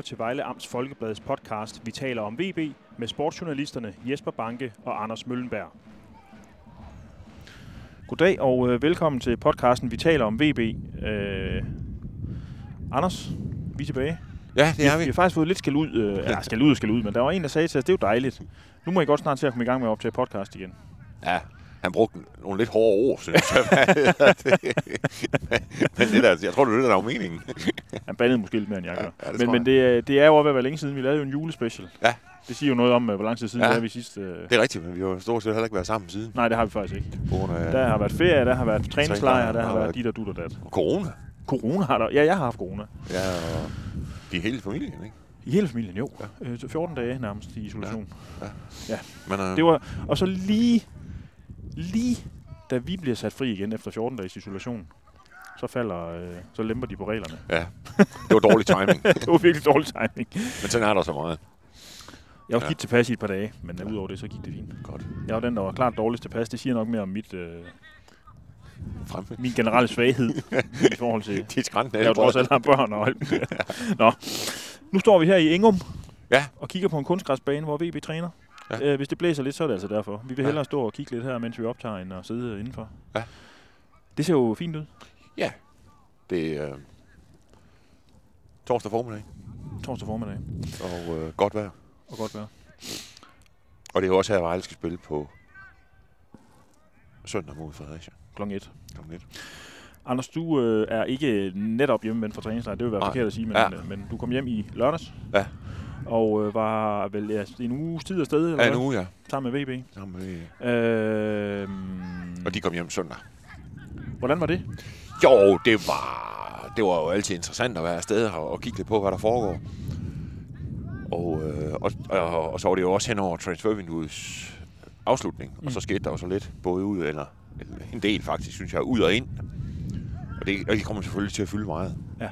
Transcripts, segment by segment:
lytter til Vejle Amts Folkebladets podcast Vi taler om VB med sportsjournalisterne Jesper Banke og Anders Møllenberg. Goddag og øh, velkommen til podcasten Vi taler om VB. Øh, Anders, vi er tilbage. Ja, det er Vi vi. har faktisk fået lidt skal ud, øh, ja, skal ud og skal ud, men der var en, der sagde til os, det er jo dejligt. Nu må I godt snart til at komme i gang med at optage podcast igen. Ja, han brugte nogle lidt hårde ord, synes jeg. men det der, jeg tror, det er det, der er meningen. Han bandede måske lidt mere, end jeg gør. Ja, det men men det, er- det er jo ved at være længe siden. Vi lavede jo en julespecial. Ja. Det siger jo noget om, øh, hvor lang tid siden Ja. ja. er vi sidst. Øh... Det er rigtigt, men vi har jo stort set heller ikke været sammen siden. Nej, det har vi faktisk ikke. Af Der har været ferie, der har været træningslejre, der har været dit og dut og dat. corona. Corona har der. Ja, jeg har haft corona. Ja, og de hele familien, ikke? I hele familien, jo. Ja. Øh, 14 dage nærmest i isolation. Men, øh, Det var, og så lige, lige da vi bliver sat fri igen efter 14 dages isolation, så falder, øh, så lemper de på reglerne. ja, det var dårlig timing. det var virkelig dårlig timing. men sådan er der så meget. Jeg var Ja. skidt tilpas i et par dage, men ja. udover det, så gik det fint. Godt. Jeg var den, der var klart dårligst tilpas. Det siger nok mere om mit, øh, Fremme. min generelle svaghed i forhold til... De skræntende Jeg jo trods alt har børn og alt. Nå, nu står vi her i Ingum Ja. og kigger på en kunstgræsbane, hvor VB træner. Ja. Øh, hvis det blæser lidt, så er det altså derfor. Vi vil Ja. hellere stå og kigge lidt her, mens vi optager, end at sidde indenfor. Ja. Det ser jo fint ud. Det er øh, torsdag formiddag, Torsdag formiddag. og øh, godt vejr. Og godt være. Og det er jo også her, Vejle skal spille på søndag mod Fredericia. Klokken 1. Klokken et. Anders, du øh, er ikke netop hjemme fra træningslejr. Det vil være Nej. forkert at sige, men, Ja. ja. men du kom hjem i lørdags. Ja. Og øh, var vel ja, en uges tid afsted, eller Ja, en uge, ja. Sammen med VB. Jamen, øh, Øh, og de kom hjem søndag. Hvordan var det? Jo, det var, det var jo altid interessant at være afsted og, og kigge lidt på, hvad der foregår. Og, øh, og, og, og så var det jo også hen over transfervinduets afslutning. Mm. Og så skete der jo så lidt, både ud, eller eller en del faktisk, synes jeg, ud og ind. Og det, og det kommer selvfølgelig til at fylde meget. Ja.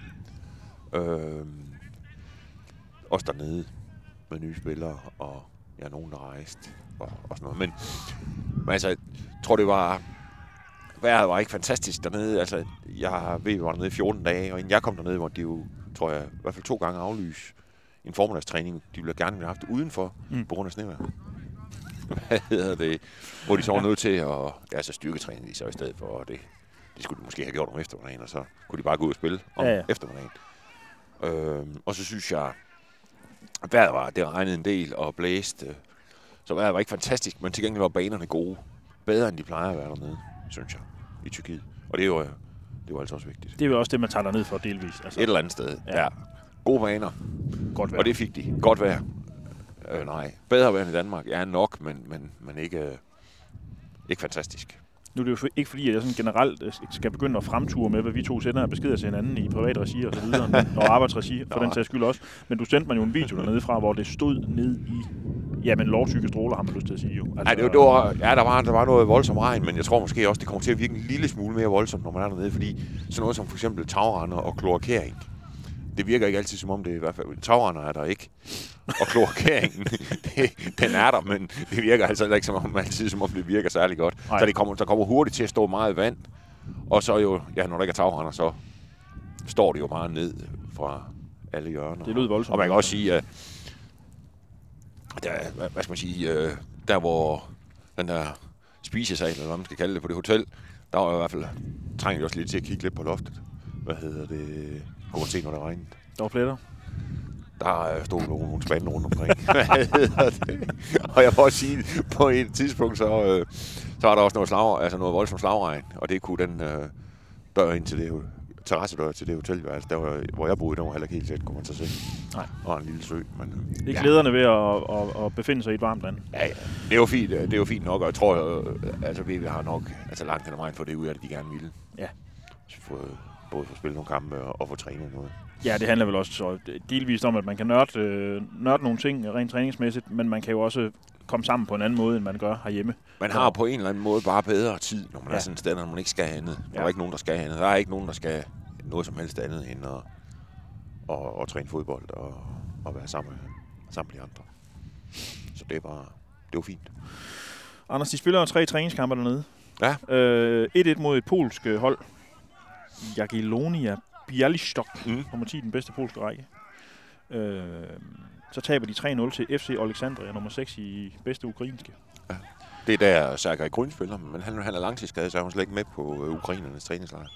Øh, også dernede med nye spillere, og ja, nogen der rejste, og, og sådan noget. Men, men altså, jeg tror det var, vejret var ikke fantastisk dernede. Altså, jeg ved, vi var dernede i 14 dage, og inden jeg kom dernede, hvor de jo, tror jeg, i hvert fald to gange aflyse en formiddagstræning. De ville gerne have haft udenfor, mm. På grund af snevejr. Hvad hedder det? Hvor de så var nødt til at... Ja, så styrketræne de så i stedet for, og det, det skulle de måske have gjort om eftermiddagen, og så kunne de bare gå ud og spille om Ja, ja, eftermiddagen. Øhm, og så synes jeg, vejret var, det regnede en del og blæste, så vejret var ikke fantastisk, men til gengæld var banerne gode. Bedre end de plejer at være dernede, synes jeg, i Tyrkiet. Og det jo, øh, det var altså også vigtigt. Det er jo også det, man tager ned for delvis. Altså, Et eller andet sted, Ja. ja. ja. Gode baner, godt vejr. og det fik de. Godt vejr. Øh, nej, bedre vejr end i Danmark. Ja, nok, men, men, men ikke, øh, ikke fantastisk. Nu er det jo ikke fordi, at jeg sådan generelt øh, skal begynde at fremture med, hvad vi to sender af beskeder til hinanden i privat regi og så videre, men- og arbejdsregi for den sags skyld også. Men du sendte mig jo en video dernede fra, hvor det stod ned i, jamen lovsyge stråler, har man lyst til at sige jo. Altså, Nej, det, det var, ja, der var, der var noget voldsom regn, men jeg tror måske også, det kommer til at virke en lille smule mere voldsomt, når man er dernede, fordi sådan noget som for eksempel tagrender og kloakering, det virker ikke altid som om det i hvert fald, tagrender er der ikke, og kloakeringen, det, den er der, men det virker altså ikke som om, altid, som om det virker særlig godt. Nej. Så det kommer, der kommer hurtigt til at stå meget vand, og så jo, ja, når der ikke er tagrender, så står det jo bare ned fra alle hjørner. Det lød voldsomt. Og man kan også sige, at der, er- hvad, hvad skal man sige, øh, der hvor den der spisesal, eller hvad man skal kalde det, på det hotel, der var i hvert fald, trængte jeg også lidt til at kigge lidt på loftet. Hvad hedder det? Kunne man se, når det regnede. Der var pletter. Der stod nogle, spande rundt omkring. Og jeg må også sige, på et tidspunkt, så, øh, så var der også noget, slag, altså noget voldsomt slagregn, og det kunne den øh, dør ind til det terrassedør til det hotelværelse, der var, hvor jeg boede, der var heller ikke helt tæt, kunne man så se. Nej. Og en lille sø. Men, øh, Det er glæderne ved at, at, at, befinde sig i et varmt land. Ja, ja. Det er jo fint, øh, det er jo fint nok, og jeg tror, øh, altså VB har nok altså langt hen ad vejen for det ud af det, de gerne ville. Ja. Så få, både få spillet nogle kampe og, få trænet noget. Ja, det handler vel også så delvist om, at man kan nørde, øh, nørde nogle ting rent træningsmæssigt, men man kan jo også komme sammen på en anden måde, end man gør herhjemme. Man har på en eller anden måde bare bedre tid, når man ja. Er sådan et sted, når man ikke skal andet. Der Ja. er ikke nogen, der skal andet. Der er ikke nogen, der skal noget som helst andet end at, at, at træne fodbold og, og være sammen med, sammen med de andre. Så det er bare, det jo fint. Anders, de spiller jo tre træningskampe dernede. Ja. Øh, 1-1 mod et polsk øh, hold. Jagiellonia Bialystok. Mm. Nummer 10, den bedste polske række. Øh, så taber de 3-0 til FC Alexandria, nummer 6 i bedste ukrainske. Det er der Sergej Grøn spiller, men han, han er langtidsskadet, så er han slet ikke med på øh, ukrainernes træningslejr.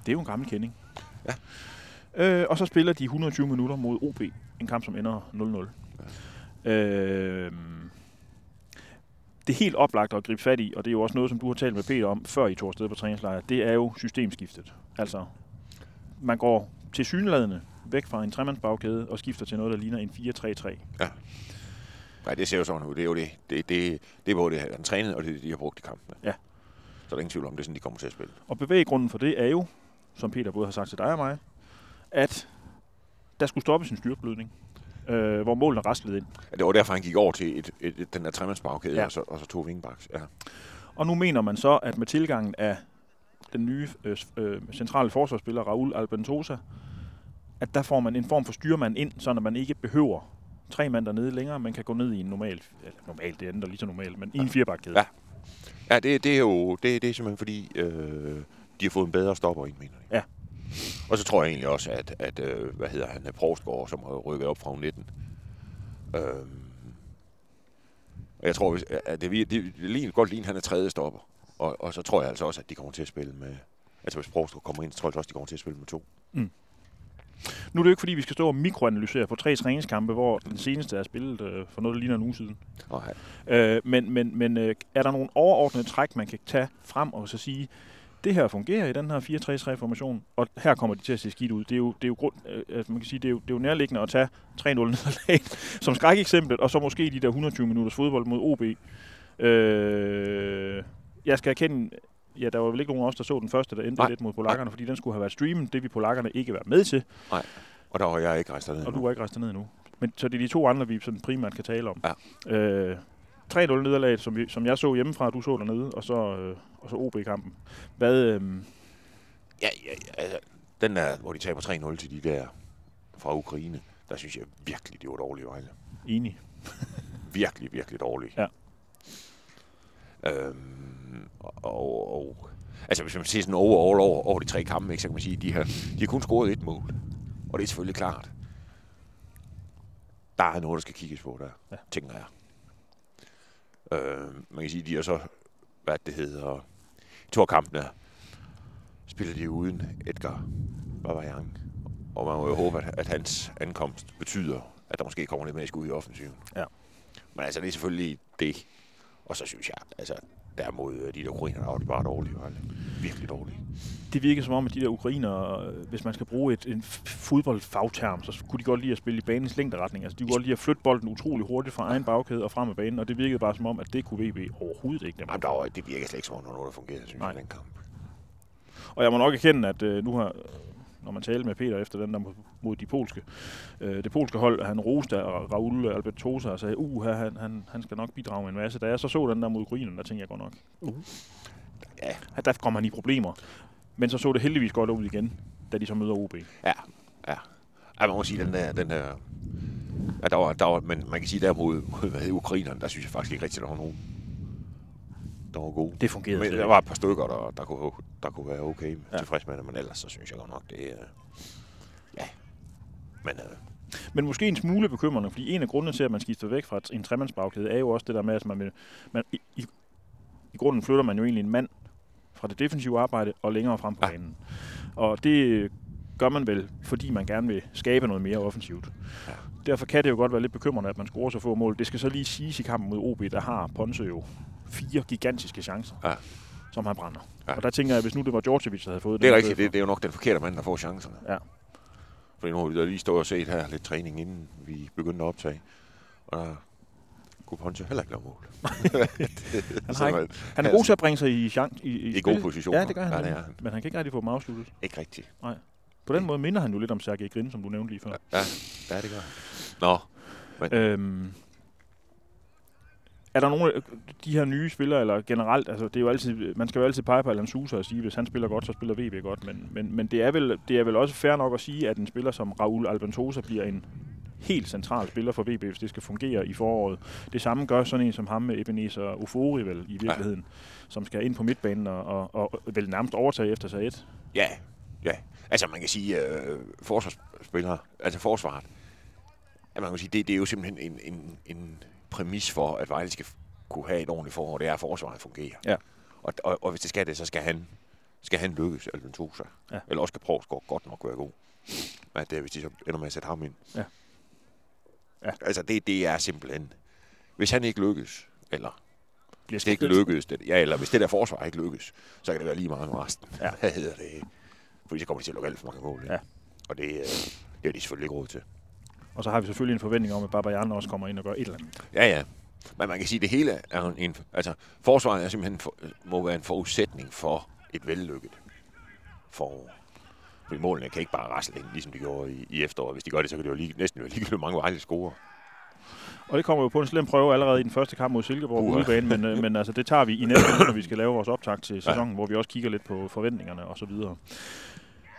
Det er jo en gammel kending. Ja. Øh, og så spiller de 120 minutter mod OB. En kamp, som ender 0-0. Øh, det er helt oplagt at gribe fat i, og det er jo også noget, som du har talt med Peter om, før I tog afsted på træningslejr, det er jo systemskiftet. Altså, man går til synladende væk fra en tremandsbagkæde og skifter til noget, der ligner en 4-3-3. Nej, det ser jo sådan ud. Det er jo det. Det, det, det er både det, han trænede, og det, de har brugt i kampene. Ja. Så der er ingen tvivl om, det er sådan, de kommer til at spille. Og bevæggrunden for det er jo, som Peter både har sagt til dig og mig, at der skulle stoppes en styrtblødning, øh, hvor målene raslede ind. Ja, det var derfor, han gik over til et, et, et, den der tremandsbagkæde, Ja. ja. og, så, og så to vingbaks. Ja. Og nu mener man så, at med tilgangen af den nye øh, øh, centrale forsvarsspiller, Raul Albentosa, at der får man en form for styrmand ind, så man ikke behøver tre mand dernede længere, man kan gå ned i en normal, eller normalt, det er ændrer lige så normalt, men i en firebakkæde. Ja. Ja, det, det er jo det, det er simpelthen fordi, øh, de har fået en bedre stopper ind, mener jeg. Ja. Og så tror jeg egentlig også, at, at øh, hvad hedder han, Provstgaard, som har rykket op fra U19. Øh, og jeg tror, at det, det, det, det godt ligne, han er tredje stopper. Og, og så tror jeg altså også, at de kommer til at spille med... Altså hvis Provstgaard kommer ind, så tror jeg også, at de kommer til at spille med to. Nu er det jo ikke, fordi vi skal stå og mikroanalysere på tre træningskampe, hvor den seneste er spillet øh, for noget, der ligner en uge siden. Han, Øh, men men, men øh, er der nogle overordnede træk, man kan tage frem og så sige, det her fungerer i den her 4-3-3-formation, og her kommer de til at se skidt ud. Det er jo, det er jo, grund, øh, altså man kan sige, det er jo, det er jo nærliggende at tage 3-0 nederlag som skrækeksemplet, og så måske de der 120 minutters fodbold mod OB. Øh, jeg skal erkende, ja, der var vel ikke nogen af os, der så den første, der endte Nej. lidt mod polakkerne, fordi den skulle have været streamet. Det vil polakkerne ikke være med til, og der var jeg ikke rejst derned og endnu. du var ikke rejst ned endnu. Men så det er de to andre, vi sådan primært kan tale om. Ja. Øh, 3-0 nederlag, som, vi, som jeg så hjemmefra, du så dernede, og så, øh, og så OB-kampen. Hvad, øh, Ja, ja, altså, den der, hvor de taber 3-0 til de der fra Ukraine, der synes jeg virkelig, det var dårligt Vejle. enig? Virkelig, virkelig dårligt. Ja. Øhm, og, og, altså hvis man ser sådan overall over, over de tre kampe, ikke, så kan man sige, at de har, de har kun scoret et mål. Og det er selvfølgelig klart. Der er noget, der skal kigges på der, ja. tænker jeg. Øh, man kan sige, de har så, hvad det hedder, i to kampene, spiller de uden Edgar Babayang. Og man må jo håbe, at, at hans ankomst betyder, at der måske kommer lidt mere skud i offensiven. Ja. Men altså, det er selvfølgelig det. Og så synes jeg, altså, derimod øh, de der ukrainer, der var de bare dårlige. Vejle. Virkelig dårlige. Det virker som om, at de der ukrainer, øh, hvis man skal bruge et, en fodboldfagterm, så kunne de godt lide at spille i banens længderetning. Altså, de kunne godt lide at flytte bolden utrolig hurtigt fra egen bagkæde og frem af banen, og det virkede bare som om, at det kunne VB overhovedet ikke. Jamen, der var, det virker slet ikke som om, var noget, der fungerede, synes Nej. jeg, den kamp. Og jeg må nok erkende, at øh, nu har, når man talte med Peter efter den der mod, de polske, øh, det polske hold, han roste af Raul Albertosa og sagde, uh, han, han, han skal nok bidrage med en masse. Da jeg så så den der mod Ukraine, der tænkte jeg godt nok, uh, Ja. der kommer han i problemer. Men så så det heldigvis godt ud igen, da de så møder OB. Ja, ja. Man må sige, den der, den der ja, der var, der var, men man kan sige, der mod, mod hvad hedder, ukrainerne, der synes jeg faktisk ikke rigtigt, der var nogen, der var gode. Det fungerede Men der var et par stykker, der, der, kunne, der kunne være okay Ja. tilfreds med det, men ellers så synes jeg godt nok, det er... Ja. Men øh, Men måske en smule bekymrende, fordi en af grundene til, at man skifter væk fra en tremandsbagkæde, er jo også det der med, at man, man i, i, i grunden flytter man jo egentlig en mand fra det defensive arbejde og længere frem på Ja. banen. Og det gør man vel, fordi man gerne vil skabe noget mere offensivt. Ja. Derfor kan det jo godt være lidt bekymrende, at man scorer så få mål. Det skal så lige siges i kampen mod OB, der har Ponce jo fire gigantiske chancer, Ja. som han brænder. Ja. Og der tænker jeg, hvis nu det var Djordjevic, der havde fået det er den i rigtigt, det, det er jo nok den forkerte mand, der får chancerne. Ja. Fordi nu har vi da lige stået og set her lidt træning, inden vi begyndte at optage. Og der kunne Ponce heller ikke lave mål. Han, har ikke, han er god til at bringe sig i, chan- i, i, I gode positioner. Ja, det gør han. Ja, Ja, det det er. Men han kan ikke rigtig få dem afsluttet. Ikke rigtigt. På den måde minder han jo lidt om Sergej Grin, som du nævnte lige før. Ja, ja det gør han. Nå, Øhm, er der nogle af de her nye spillere, eller generelt, altså det er jo altid, man skal jo altid pege på Alan Sousa og sige, hvis han spiller godt, så spiller VB godt, men, men, men det, er vel, det er vel også fair nok at sige, at en spiller som Raul Albentosa bliver en helt central spiller for VB, hvis det skal fungere i foråret. Det samme gør sådan en som ham med Ebenezer Ufori vel i virkeligheden, ja. som skal ind på midtbanen og, og, og vel nærmest overtage efter sig et. ja, ja. Altså man kan sige, øh, forsvarsspillere, altså forsvaret, man kan sige, det, det er jo simpelthen en, en, en præmis for, at Vejle skal kunne have et ordentligt forår. Det er, at forsvaret fungerer. Ja. Og, og, og hvis det skal det, så skal han, skal han lykkes, Alvin Tosa. Ja. Eller også skal Provsgaard godt nok være god. At det, hvis de så ender med at sætte ham ind. Ja. Ja. Altså, det, det er simpelthen... Hvis han ikke lykkes, eller Bliver hvis det ikke lykkes, det, ja, eller hvis det der forsvar ikke lykkes, så kan det være lige meget med resten. Ja. Hvad hedder det? Fordi så kommer de til at lukke alt for mange mål. Ja. Og det, øh, det er de selvfølgelig ikke råd til. Og så har vi selvfølgelig en forventning om, at Babajan også kommer ind og gør et eller andet. Ja, ja. Men man kan sige, at det hele er en, altså, forsvaret er simpelthen for, må være en forudsætning for et vellykket forår. Fordi målene kan ikke bare rasle ind, ligesom de gjorde i, i efteråret. Hvis de gør det, så kan det jo lige, næsten være ligegyldigt, mange vejle score. Og det kommer jo på en slem prøve allerede i den første kamp mod Silkeborg på udebane, men, øh, men altså, det tager vi i næste uge, når vi skal lave vores optag til sæsonen, ja. hvor vi også kigger lidt på forventningerne og så videre.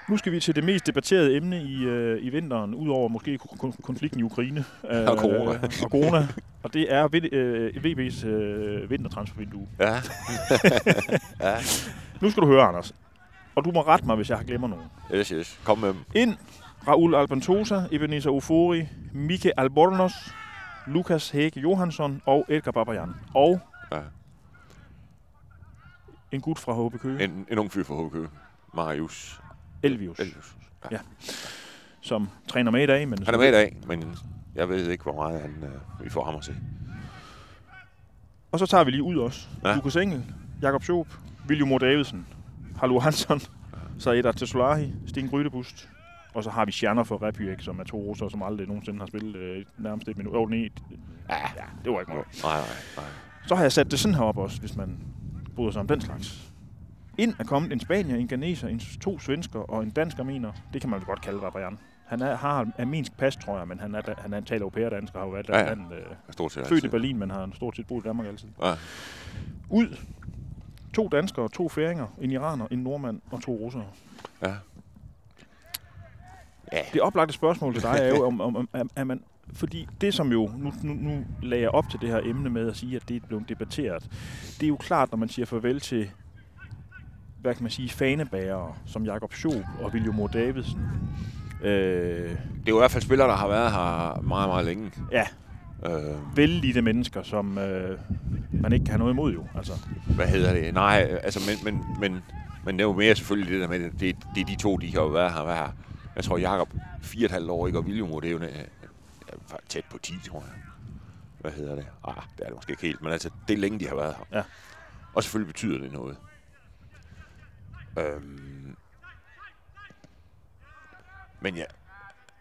Nu skal vi til det mest debatterede emne i, øh, i vinteren, udover måske kon- kon- konflikten i Ukraine. Øh, Og corona. og corona. Og det er V- øh, VB's øh, vintertransfervindue. Ja. ja. Nu skal du høre, Anders. Og du må rette mig, hvis jeg har glemmer nogen. Yes, yes. Kom med dem. Ind Raul Albantosa, Ebenezer Ufori, Mike Albornoz, Lukas Hække Johansson og Edgar Babajan. Og Ja. en gut fra HB Køge, En, en ung fyr fra HK. Marius. Elvius, Elvius. Ja. som træner med i dag. Men Han er med i dag, men jeg ved ikke, hvor meget han, øh, vi får ham at se. Og så tager vi lige ud også. Ja. Ja. Lukas Engel, Jakob Schoop, William Davidsen, Hallo Hansson, Saeed Tesolahi, Sten Grydebust. Og så har vi stjerner for Repyek, som er to russer, som aldrig nogensinde har spillet øh, nærmest et minut. Oh, nej, Ja. ja, det var ikke meget. Nej, nej, nej. Så har jeg sat det sådan her op også, hvis man bryder sig om den slags. Ind er kommet en spanier, en ganeser, en, to svensker og en dansk armener. Det kan man vel godt kalde Rabajan. Han er, har armensk pas, tror jeg, men han er, han er en taler au pair dansker, har jo været Ja, ja, ja. ja. øh, Stort set født i altid. Berlin, men har stort set boet i Danmark altid. Ja. Ud. To danskere, to færinger, en iraner, en nordmand og to russere. Ja. Ja. Det oplagte spørgsmål til dig er jo, om, om, om er, er man... Fordi det som jo, nu, nu, nu lagde jeg op til det her emne med at sige, at det er blevet debatteret. Det er jo klart, når man siger farvel til, hvad kan man sige, fanebærere, som Jakob Schoop og William Moe Davidsen. Øh, Det er jo i hvert fald spillere, der har været her meget, meget længe. ja, Øh, vældige mennesker, som øh, man ikke kan have noget imod jo. Altså, hvad hedder det? Nej, altså, men, men, men, men det er jo mere selvfølgelig det der med, det, det, er de to, de har jo været her. Været her. Jeg tror, Jakob fire og et halvt år, ikke? Og William, det er jo øh, tæt på 10, tror jeg. Hvad hedder det? Ah, det er det måske ikke helt, men altså, det er længe, de har været her. Ja. Og selvfølgelig betyder det noget. Øhm, men ja,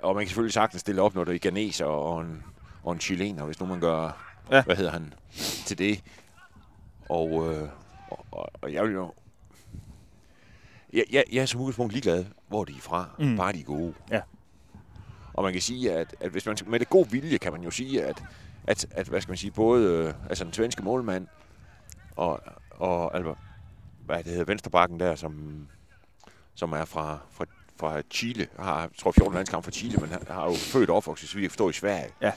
og man kan selvfølgelig sagtens stille op, når der er ganeser og en, og en chilener, hvis nu man gør, Ja. hvad hedder han, til det. Og, øh, og, og, og jeg vil jo... Jeg, jeg, jeg er som udgangspunkt ligeglad, hvor de er fra. Mm. Bare de er gode. Ja. Og man kan sige, at, at hvis man med det god vilje, kan man jo sige, at, at, at hvad skal man sige, både øh, altså den svenske målmand og, og Albert, hvad det hedder, venstrebakken der, som, som er fra, fra, fra Chile, har, jeg tror 14 landskamp fra Chile, men han har jo født opvokset, så vi kan forstå, i Sverige. Ja.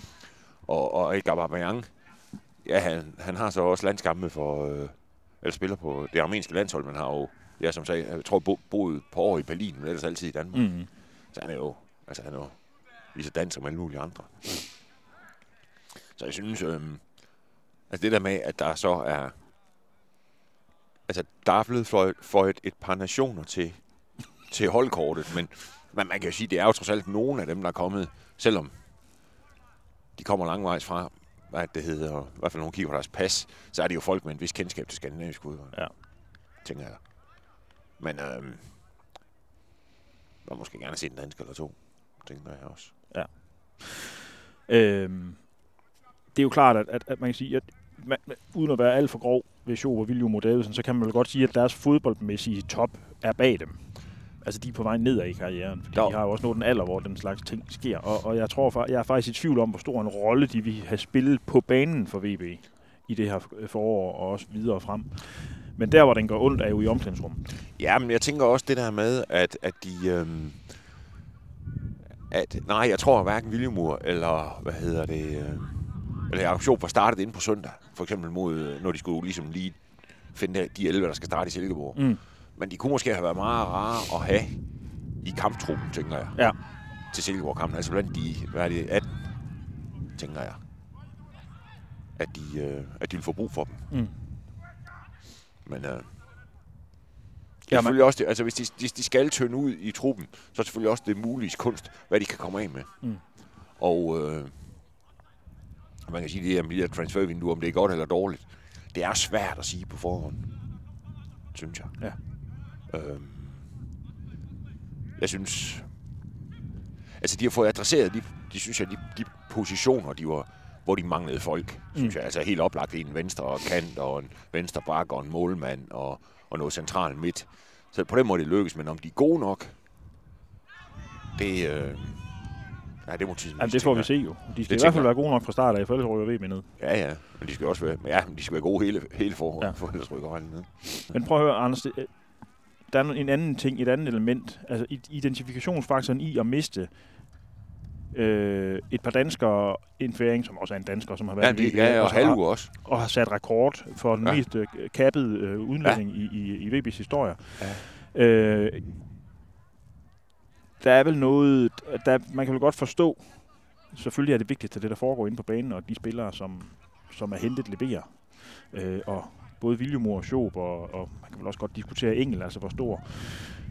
Og, og Edgar Aubameyang, ja, han, han har så også landskampe for, øh, eller spiller på det armenske landshold, men har jo, ja, som sagde, jeg tror, bo, boet på år i Berlin, men ellers altid i Danmark. mm. Så han er jo, altså han er jo lige så dansk som alle mulige andre. Så jeg synes, øhm, at det der med, at der så er, altså der er blevet fløjet, fløjet et par nationer til, til holdkortet, men, men man kan jo sige, det er jo trods alt nogle af dem, der er kommet, selvom de kommer langvejs fra, hvad det hedder, i hvert fald man kigger på deres pas, så er det jo folk med en vis kendskab til skandinavisk fodbold. Ja. Tænker jeg. Men øhm, man måske gerne se en dansk eller to, tænker jeg også. Øhm, det er jo klart, at, at, at man kan sige, at man, uden at være alt for grov Schoop og William Moe Davidsen, så kan man vel godt sige, at deres fodboldmæssige top er bag dem. Altså, de er på vej nedad i karrieren, fordi Jo. de har jo også nået den alder, hvor den slags ting sker. Og, og jeg tror, jeg er faktisk i tvivl om, hvor stor en rolle de vil have spillet på banen for VB i det her forår og også videre frem. Men der, hvor den går ondt, er jo i omklædningsrummet. Ja, men jeg tænker også det der med, at, at de... Øhm, at, nej, jeg tror hverken Williamur eller, hvad hedder det, øh, eller Jacob Schoop var startet inde på søndag, for eksempel mod, øh, når de skulle ligesom lige finde de 11, der skal starte i Silkeborg. Mm. Men de kunne måske have været meget rare at have i kamptruppen, tænker jeg, Ja. til Silkeborg-kampen. Altså blandt de, hvad er det, 18, tænker jeg. At de, øh, at de vil få brug for dem. Mm. Men øh, det er selvfølgelig også det, altså hvis de, de, de skal tynde ud i truppen, så er det selvfølgelig også det mulige kunst, hvad de kan komme af med. Mm. Og øh, man kan sige, det med de her transfervinduer, om det er godt eller dårligt, det er svært at sige på forhånd, synes jeg. Ja. Øhm, jeg synes, altså de har fået adresseret, de, de synes jeg, de, de positioner, de var, hvor de manglede folk, synes Mm. jeg. Altså helt oplagt en venstre kant og en venstre bak og en målmand og, og noget central midt. Så på den måde er det lykkes, men om de er gode nok, det, øh, nej, det må tiden Jamen, det får vi se jo. De skal Det i hvert fald være gode nok fra start af, for ellers rykker VB ned. Ja, ja, men de skal også være, ja, men de skal være gode hele, hele forholdet, Ja. ja. for ellers rykker holdet ned. Men prøv at høre, Anders, det, der er en anden ting, et andet element. Altså identifikationsfaktoren i at miste øh, et par danskere, en færing, som også er en dansker, som har været Ja, det, ja, og og, også. og har sat rekord for den ja. Ja. mest øh, kappede øh, udlænding ja. i, i, i VB's historie. Ja. Øh, der er vel noget, der, man kan vel godt forstå, selvfølgelig er det vigtigt, at det, der foregår inde på banen, og de spillere, som, som er hentet, leverer. Øh, og både Viljumor og Schob, og, og man kan vel også godt diskutere Engel, altså hvor stor,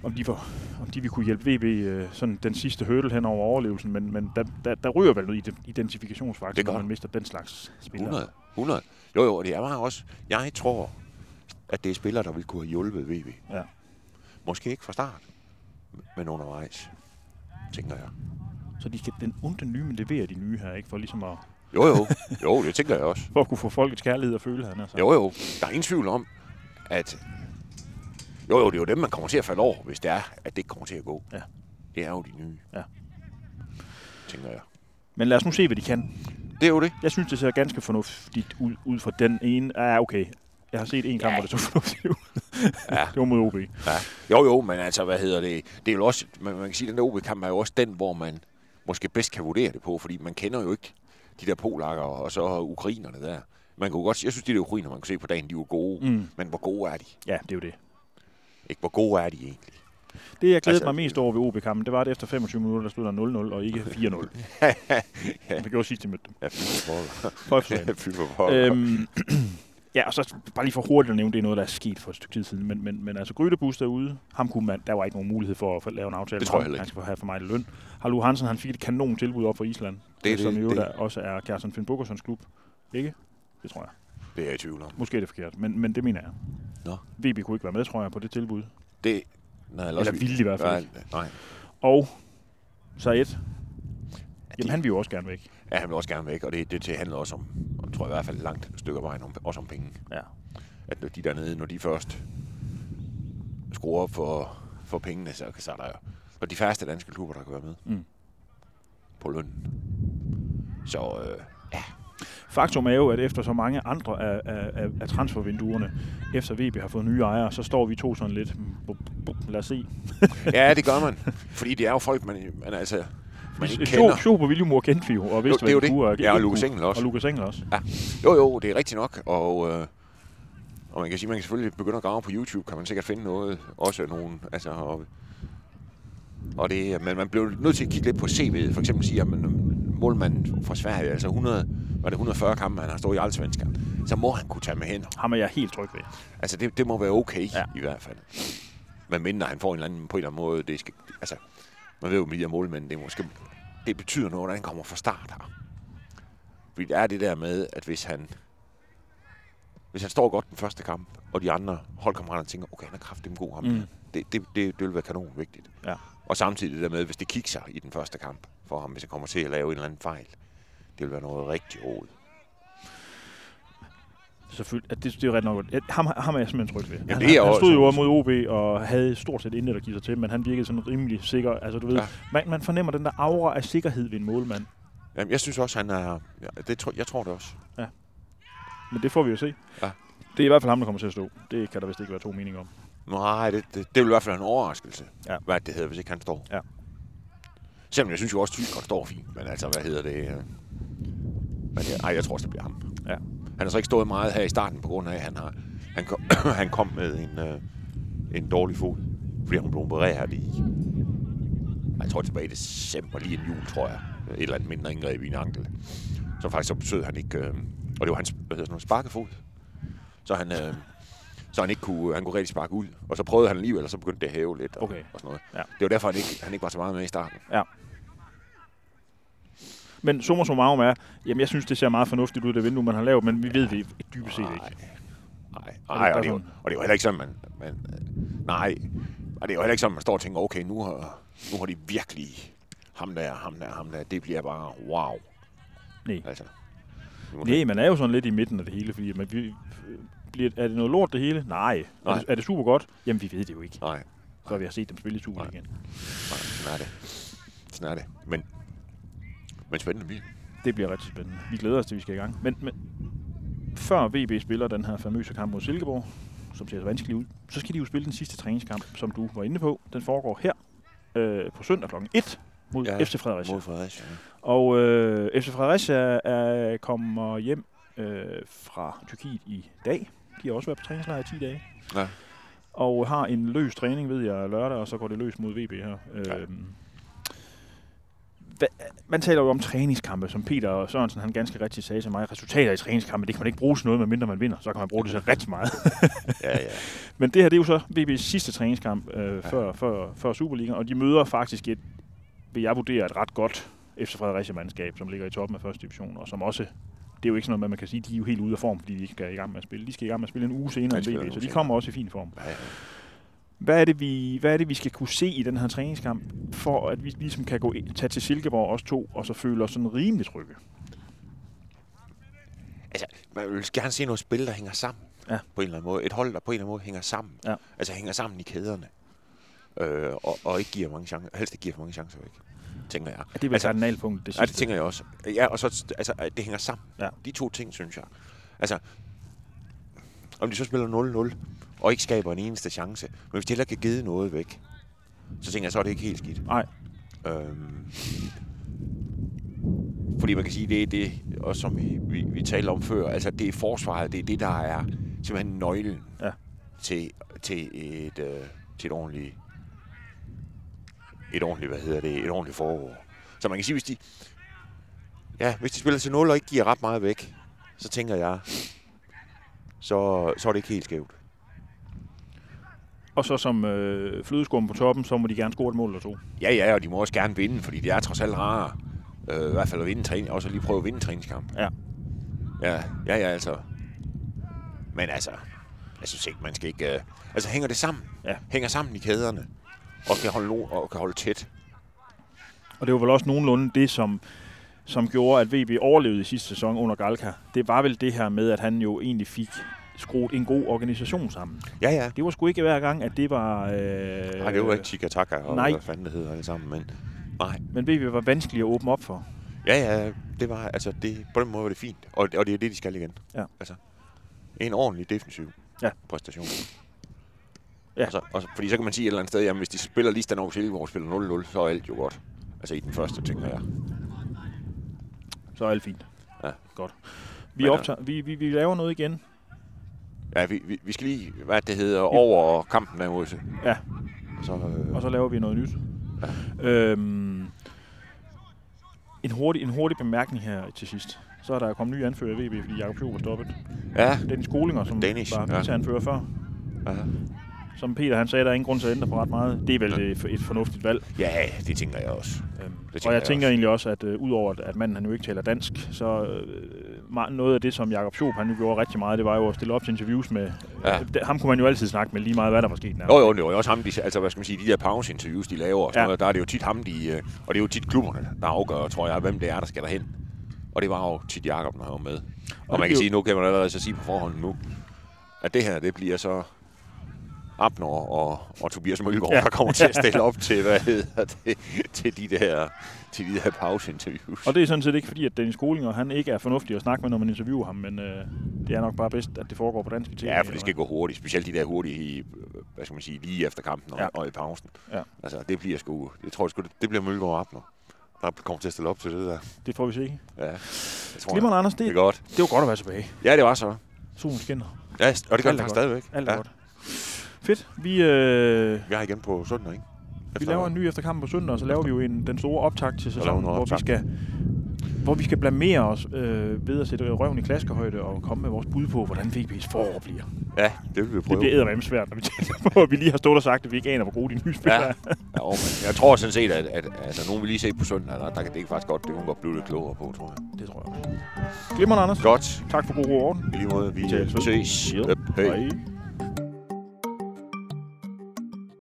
om de, var, om de vil kunne hjælpe VB øh, sådan den sidste hurdle hen over overlevelsen, men, men der, der, der ryger vel noget ide- identifikationsfaktor, når man mister den slags spillere. 100. 100. Jo, jo, det er bare også... Jeg tror, at det er spillere, der vil kunne have hjulpet VB. Ja. Måske ikke fra start, men undervejs, tænker jeg. Så de skal den onde nye, levere de nye her, ikke? For ligesom at, Jo, jo. Jo, det tænker jeg også. for at kunne få folkets kærlighed og føle, han altså. Jo, jo. Der er ingen tvivl om, at... Jo, jo, det er jo dem, man kommer til at falde over, hvis det er, at det ikke kommer til at gå. Ja. Det er jo de nye. Ja. Tænker jeg. Men lad os nu se, hvad de kan. Det er jo det. Jeg synes, det ser ganske fornuftigt ud, ud fra den ene. Ja, okay. Jeg har set en kamp, Ja. hvor det så fornuftigt ud. Ja. det var mod OB. Ja. Jo, jo, men altså, hvad hedder det? Det er jo også, man, man kan sige, at den der OB-kamp er jo også den, hvor man måske bedst kan vurdere det på, fordi man kender jo ikke de der polakker og så ukrainerne der. Man kunne godt, jeg synes, de der ukrainer, man kunne se på dagen, de var gode. Mm. Men hvor gode er de? Ja, det er jo det. Ikke, hvor gode er de egentlig? Det, jeg glædede Altså- mig mest over ved OB-kampen, det var, at efter 25 minutter, der stod der 0-0 og ikke 4-0. Ja. Det gjorde sidst, de mødte dem. Ja, fy for øhm, ja, og så bare lige for hurtigt at nævne, det er noget, der er sket for et stykke tid siden. Men, men, men altså, Grydebus derude, ham kunne man, der var ikke nogen mulighed for at lave en aftale. Det tror jeg heller ikke. Han skal have for mig løn. Harlu Hansen, han fik et kanon tilbud op fra Island. Det er som det- jo det- der også er Kjærsen Finn Bukkersons klub. Ikke? Det tror jeg. Det er jeg i tvivl om. Måske er det forkert, men, men det mener jeg. Nå. VB kunne ikke være med, tror jeg, på det tilbud. Det, nej, Eller ville de i hvert fald Nej, nej. Og Said, de- jamen han vil jo også gerne væk. Ja, han vil også gerne væk, og det, det, det handler også om, og tror jeg i hvert fald langt stykke af vejen, om, også om penge. Ja. At når de dernede, når de først skruer op for, for pengene, så, så er der jo og de færreste danske klubber, der kan være med Mm. på lønnen. Så øh, ja, Faktum er jo, at efter så mange andre af, af, af, transfervinduerne, efter VB har fået nye ejere, så står vi to sådan lidt, bup, bup, lad os se. ja, det gør man. Fordi det er jo folk, man, man altså man ikke kender. Schob og Viljumor kendte vi jo, og vidste, Jo, det er jo hvad de det. kunne. Ja, og Lukas. Engel også. Og Lukas Engel også. Jo, jo, det er rigtigt nok, og, øh, og man kan sige, man kan selvfølgelig begynde at grave på YouTube, kan man sikkert finde noget, også nogle, altså, og, og det, men man blev nødt til at kigge lidt på CV'et, for eksempel sige, at man, målmanden fra Sverige, altså 100, var det 140 kampe, han har stået i Allsvenskan, så må han kunne tage med hen. Ham er jeg helt tryg ved. Altså, det, det må være okay, Ja. ja. i hvert fald. Men mindre han får en eller anden, på en eller anden måde, det skal, altså, man ved jo, her målmænd, det, er måske, det betyder noget, når han kommer fra start her. Fordi det er det der med, at hvis han, hvis han står godt den første kamp, og de andre holdkammerater tænker, okay, han er kraftig god ham. Mm. Det, det, det, det, vil være kanon vigtigt. Ja. Og samtidig det der med, hvis det kigger i den første kamp for ham, hvis han kommer til at lave en eller anden fejl, det vil være noget rigtig råd. Selvfølgelig. at Det, det er jo ret nok. Ja, Ham, ham er jeg simpelthen tryg ved. Jamen, han, det er jeg han også. stod jo mod OB og havde stort set intet at give sig til, men han virkede sådan rimelig sikker. Altså, du ved, ja. Ja. man, man fornemmer den der aura af sikkerhed ved en målmand. Jamen, jeg synes også, han er... Ja, det tror, jeg tror det også. Men det får vi jo se. Ja. Det er i hvert fald ham, der kommer til at stå. Det kan der vist ikke være to meninger om. Nej, det, det, det vil i hvert fald være en overraskelse, Ja. ja. hvad det hedder, hvis ikke han står. Ja. Selvom jeg synes jo også, at Tyskland står fint, men altså, hvad hedder det? øh, Men ja, ej, jeg tror også, det bliver ham. Ja. Han har så ikke stået meget her i starten, på grund af, at han, har, han, kom, han kom med en, øh, en dårlig fod, fordi han blev opereret i, jeg tror tilbage i december, lige en jul, tror jeg. Et eller andet mindre indgreb i en ankel. Så faktisk så betød han ikke... Øh, og det var hans hvad hedder sådan sparkefod. Så han, øh, så han ikke kunne, han kunne rigtig sparke ud. Og så prøvede han alligevel, og så begyndte det at hæve lidt og, Okay. og sådan noget. Ja. Det var derfor, han ikke, han ikke var så meget med i starten. Men summa summarum er, jamen jeg synes, det ser meget fornuftigt ud, det vindue, man har lavet, men vi ved det dybest set ikke. Nej, nej og, det er og det er jo heller ikke sådan, man... man nej, og det er jo heller ikke sådan, man står og tænker, okay, nu har, nu har de virkelig ham der, ham der, ham der. Det bliver bare wow. Nej. Altså, er Nej, man er jo sådan lidt i midten af det hele, fordi man, vi, bliver, er det noget lort det hele? Nej. Er, Nej. det, er det super godt? Jamen, vi ved det jo ikke, Nej, før vi har set dem spille i Superligaen. nej, sådan er det. Sådan er det. Men, men spændende bil. Det bliver rigtig spændende. Vi glæder os til, vi skal i gang. Men, men før VB spiller den her famøse kamp mod Silkeborg, som ser så vanskelig ud, så skal de jo spille den sidste træningskamp, som du var inde på. Den foregår her øh, på søndag kl. 1 mod Ja, FC Fredericia. Mod Fredericia. ja. Og øh, FC Fredericia er, kommer hjem øh, fra Tyrkiet i dag. De har også været på træningslejr i 10 dage. Ja. Og har en løs træning, ved jeg, lørdag, og så går det løs mod VB her. Ja. Øhm, man taler jo om træningskampe, som Peter Sørensen han ganske rigtigt sagde til mig. Resultater i træningskampe, det kan man ikke bruge til noget, medmindre man vinder. Så kan man bruge det til rigtig meget. Ja, ja. Men det her, det er jo så VB's sidste træningskamp øh, ja. før, før, før Superligaen, og de møder faktisk et, vil jeg vurdere, et ret godt FC Fredericia-mandskab, som ligger i toppen af første division, og som også, det er jo ikke sådan noget, med, man kan sige, de er jo helt ude af form, fordi de ikke skal i gang med at spille. De skal i gang med at spille en uge senere end VB, så de kommer også i fin form. ja, ja. Hvad er, det, vi, hvad er det, vi skal kunne se i den her træningskamp, for at vi ligesom kan gå tage til Silkeborg os to, og så føle os sådan rimelig trygge? Altså, man vil gerne se noget spil, der hænger sammen. Ja. På en eller anden måde. Et hold, der på en eller anden måde hænger sammen. Ja. Altså hænger sammen i kæderne. Øh, og, og ikke giver mange chancer. Helst ikke giver for mange chancer væk. Tænker jeg. Er det vel Altså, altså, kardinalpunkt, det Nej, det sidste? tænker jeg også. Ja, og så, altså, det hænger sammen. Ja. De to ting, synes jeg. Altså, om de så spiller 0-0, og ikke skaber en eneste chance, men hvis de heller kan give noget væk, så tænker jeg, så er det ikke helt skidt. Nej. Øhm, fordi man kan sige, det er det, også som vi, vi, vi talte om før, altså det er forsvaret, det er det, der er simpelthen nøglen Ja. til, til, et, øh, til et ordentligt, et ordentligt, hvad hedder det, et ordentligt forår. Så man kan sige, hvis de, ja, hvis de spiller til 0 og ikke giver ret meget væk, så tænker jeg, så, så er det ikke helt skævt. Og så som øh, flødeskum på toppen, så må de gerne score et mål eller to. Ja, ja, og de må også gerne vinde, fordi det er trods alt rare. Øh, I hvert fald at vinde træning, også lige prøve at vinde en træningskamp. Ja. Ja, ja, ja, altså. Men altså, jeg synes ikke, man skal ikke... Øh, altså, hænger det sammen? Ja. Hænger sammen i kæderne, og kan holde, og kan holde tæt. Og det var vel også nogenlunde det, som, som gjorde, at VB overlevede i sidste sæson under Galka. Det var vel det her med, at han jo egentlig fik skruet en god organisation sammen. Ja, ja. Det var sgu ikke hver gang, at det var... Øh, Nej, det var ikke Chikataka og nej. hvad fanden det hedder alle sammen, men nej. Men VB var vanskeligt at åbne op for. Ja, ja, det var, altså, det, på den måde var det fint. Og, og det er det, de skal igen. Ja. Altså, en ordentlig defensiv Ja. præstation. Ja. Og så, og, så- fordi så kan man sige et eller andet sted, jamen hvis de spiller lige stand over Silkeborg spiller 0-0, så er alt jo godt. Altså i den første, tænker jeg. Så er alt fint. Ja. Godt. Vi, Men, optager, vi, vi, vi laver noget igen. Ja, vi, vi, vi skal lige, hvad det hedder, over kampen der mod Ja. Så, øh, Og så laver vi noget nyt. Ja. Øhm, en, hurtig, en hurtig bemærkning her til sidst. Så er der kommet ny anfører i VB, fordi Jakob Fjord var stoppet. ja, Dennis Skolinger, som Dennis, var ja. viceanfører før. ja. Som Peter han sagde, der er ingen grund til at ændre på ret meget. Det er vel et, et fornuftigt valg. ja, det tænker jeg også. Tænker og jeg jeg tænker også. egentlig også, at øh, udover at, manden han jo ikke taler dansk, så øh, noget af det, som Jakob Schoop han jo gjorde rigtig meget, det var jo at stille op til interviews med... Ja. Øh, det- ham kunne man jo altid snakke med lige meget, hvad der var sket. nærmest. Jo, jo, det var jo også ham, de, altså hvad skal man sige, de der pause-interviews, de laver og sådan Ja. noget, der er det jo tit ham, de, øh, og det er jo tit klubberne, der afgør, tror jeg, hvem det er, der skal derhen. Og det var jo tit Jakob, der var med. Og, det og man kan blev- sige, nu kan man allerede så sige på forhånd nu, at det her, det bliver så Abner og, og Tobias Mølgaard, Ja. der kommer til at stille op til, hvad hedder det, til de der, til de der pause-interviews. Og det er sådan set ikke fordi, at Dennis Skolinger han ikke er fornuftig at snakke med, når man interviewer ham, men øh, det er nok bare bedst, at det foregår på dansk TV. Ja, for det skal gå hurtigt. Specielt de der hurtige, i, hvad skal man sige, lige efter kampen og, Ja. og i pausen. Ja. Altså, det bliver sgu, jeg tror sgu, det, det bliver Mølgaard og Abner. Der kommer til at stille op til det der. Det får vi se. Ja, det tror Glimrende, Anders. jeg. Det Det, er godt. det var godt at være tilbage. Ja, det var så. Solen skinner. Ja, og det gør det faktisk stadigvæk. Alt er ja. godt. Fedt. Vi, øh, Vi er igen på søndag, ikke? vi laver en ny efter kampen på søndag, og så laver vi jo en, den store optakt til sæsonen, noget hvor vi skal hvor vi skal blamere os øh, ved at sætte røven i klaskehøjde og komme med vores bud på, hvordan VB's forår bliver. Ja, det vil vi Det prøve. bliver eddermame svært, når vi tænker på, at vi lige har stået og sagt, at vi ikke aner, hvor gode de nye spillere Ja. er. Ja, men jeg tror sådan set, at, at, altså, nogen vil lige se på søndag, der, der kan det ikke faktisk godt, det hun godt blive lidt klogere på, tror jeg. Det tror jeg. Glimrende, Anders. Godt. Tak for god ord. I lige måde, vi ses. Yep. Hej. Hej.